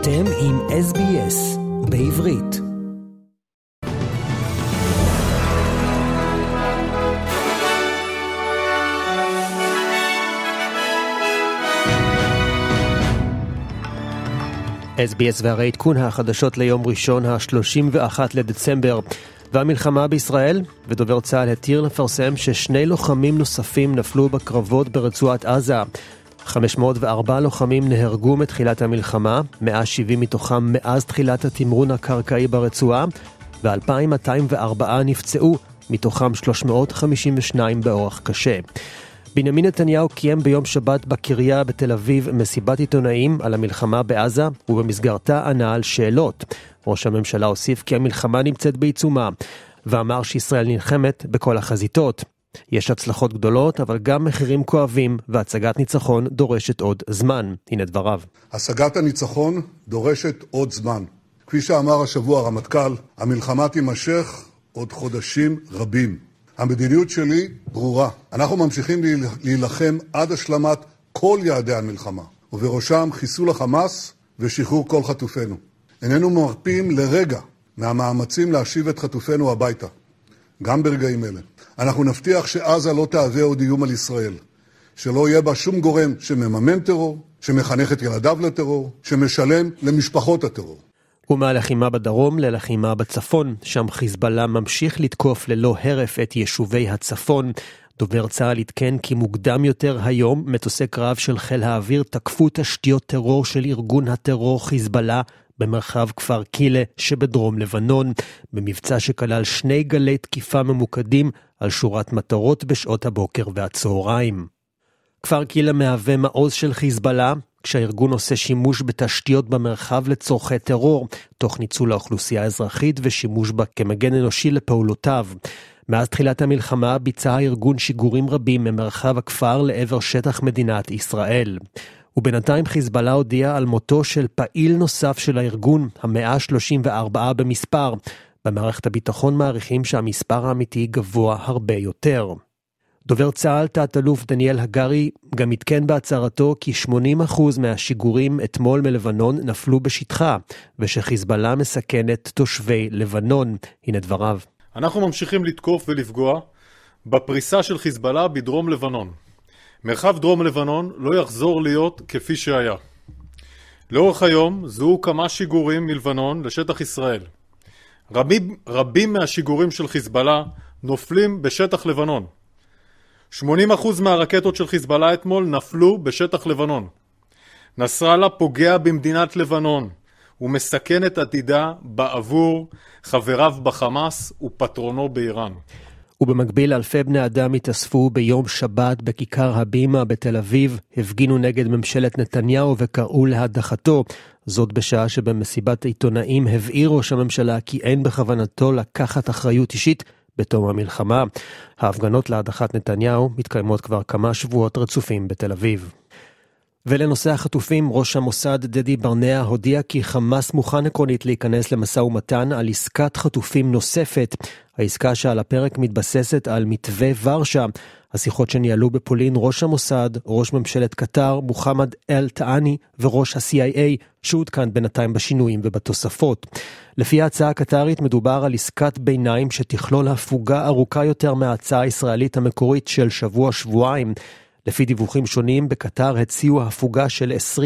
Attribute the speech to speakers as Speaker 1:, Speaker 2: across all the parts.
Speaker 1: אתם עם SBS בעברית. SBS והרי עדכון החדשות ליום ראשון ה-31 לדצמבר והמלחמה בישראל, ודובר צה"ל התיר לפרסם ששני לוחמים נוספים נפלו בקרבות ברצועת עזה. 504 לוחמים נהרגו מתחילת המלחמה, 170 מתוכם מאז תחילת התמרון הקרקעי ברצועה, ו-2,204 נפצעו, מתוכם 352 באורח קשה. בנימין נתניהו קיים ביום שבת בקריה בתל אביב מסיבת עיתונאים על המלחמה בעזה, ובמסגרתה ענה על שאלות. ראש הממשלה הוסיף כי המלחמה נמצאת בעיצומה, ואמר שישראל נלחמת בכל החזיתות. יש הצלחות גדולות, אבל גם מחירים כואבים, והצגת ניצחון דורשת עוד זמן. הנה דבריו.
Speaker 2: השגת הניצחון דורשת עוד זמן. כפי שאמר השבוע הרמטכ"ל, המלחמה תימשך עוד חודשים רבים. המדיניות שלי ברורה. אנחנו ממשיכים להילחם עד השלמת כל יעדי המלחמה, ובראשם חיסול החמאס ושחרור כל חטופינו. איננו מרפים לרגע מהמאמצים להשיב את חטופינו הביתה, גם ברגעים אלה. אנחנו נבטיח שעזה לא תהווה עוד איום על ישראל, שלא יהיה בה שום גורם שמממן טרור, שמחנך את ילדיו לטרור, שמשלם למשפחות הטרור.
Speaker 1: ומהלחימה בדרום ללחימה בצפון, שם חיזבאללה ממשיך לתקוף ללא הרף את יישובי הצפון. דובר צה"ל עדכן כי מוקדם יותר היום מטוסי קרב של חיל האוויר תקפו תשתיות טרור של ארגון הטרור חיזבאללה במרחב כפר קילה שבדרום לבנון, במבצע שכלל שני גלי תקיפה ממוקדים על שורת מטרות בשעות הבוקר והצהריים. כפר קילה מהווה מעוז של חיזבאללה, כשהארגון עושה שימוש בתשתיות במרחב לצורכי טרור, תוך ניצול האוכלוסייה האזרחית ושימוש בה כמגן אנושי לפעולותיו. מאז תחילת המלחמה ביצע הארגון שיגורים רבים ממרחב הכפר לעבר שטח מדינת ישראל. ובינתיים חיזבאללה הודיע על מותו של פעיל נוסף של הארגון, המאה ה-34 במספר. במערכת הביטחון מעריכים שהמספר האמיתי גבוה הרבה יותר. דובר צה"ל, תת-אלוף דניאל הגרי, גם עדכן בהצהרתו כי 80% מהשיגורים אתמול מלבנון נפלו בשטחה, ושחיזבאללה מסכן את תושבי לבנון. הנה דבריו.
Speaker 3: אנחנו ממשיכים לתקוף ולפגוע בפריסה של חיזבאללה בדרום לבנון. מרחב דרום לבנון לא יחזור להיות כפי שהיה. לאורך היום זוהו כמה שיגורים מלבנון לשטח ישראל. רבים, רבים מהשיגורים של חיזבאללה נופלים בשטח לבנון. 80% מהרקטות של חיזבאללה אתמול נפלו בשטח לבנון. נסראללה פוגע במדינת לבנון. הוא מסכן את עתידה בעבור חבריו בחמאס ופטרונו באיראן.
Speaker 1: ובמקביל אלפי בני אדם התאספו ביום שבת בכיכר הבימה בתל אביב, הפגינו נגד ממשלת נתניהו וקראו להדחתו. זאת בשעה שבמסיבת עיתונאים הבהיר ראש הממשלה כי אין בכוונתו לקחת אחריות אישית בתום המלחמה. ההפגנות להדחת נתניהו מתקיימות כבר כמה שבועות רצופים בתל אביב. ולנושא החטופים, ראש המוסד דדי ברנע הודיע כי חמאס מוכן עקרונית להיכנס למשא ומתן על עסקת חטופים נוספת. העסקה שעל הפרק מתבססת על מתווה ורשה. השיחות שניהלו בפולין ראש המוסד, ראש ממשלת קטר, מוחמד אל-טעני וראש ה-CIA, שעודכן בינתיים בשינויים ובתוספות. לפי ההצעה הקטרית מדובר על עסקת ביניים שתכלול הפוגה ארוכה יותר מההצעה הישראלית המקורית של שבוע-שבועיים. לפי דיווחים שונים, בקטר הציעו הפוגה של 20-30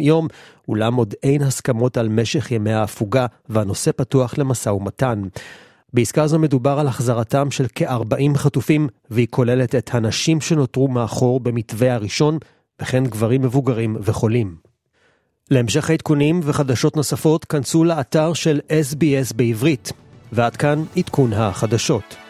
Speaker 1: יום, אולם עוד אין הסכמות על משך ימי ההפוגה, והנושא פתוח למשא ומתן. בעסקה זו מדובר על החזרתם של כ-40 חטופים, והיא כוללת את הנשים שנותרו מאחור במתווה הראשון, וכן גברים מבוגרים וחולים. להמשך העדכונים וחדשות נוספות, כנסו לאתר של SBS בעברית. ועד כאן עדכון החדשות.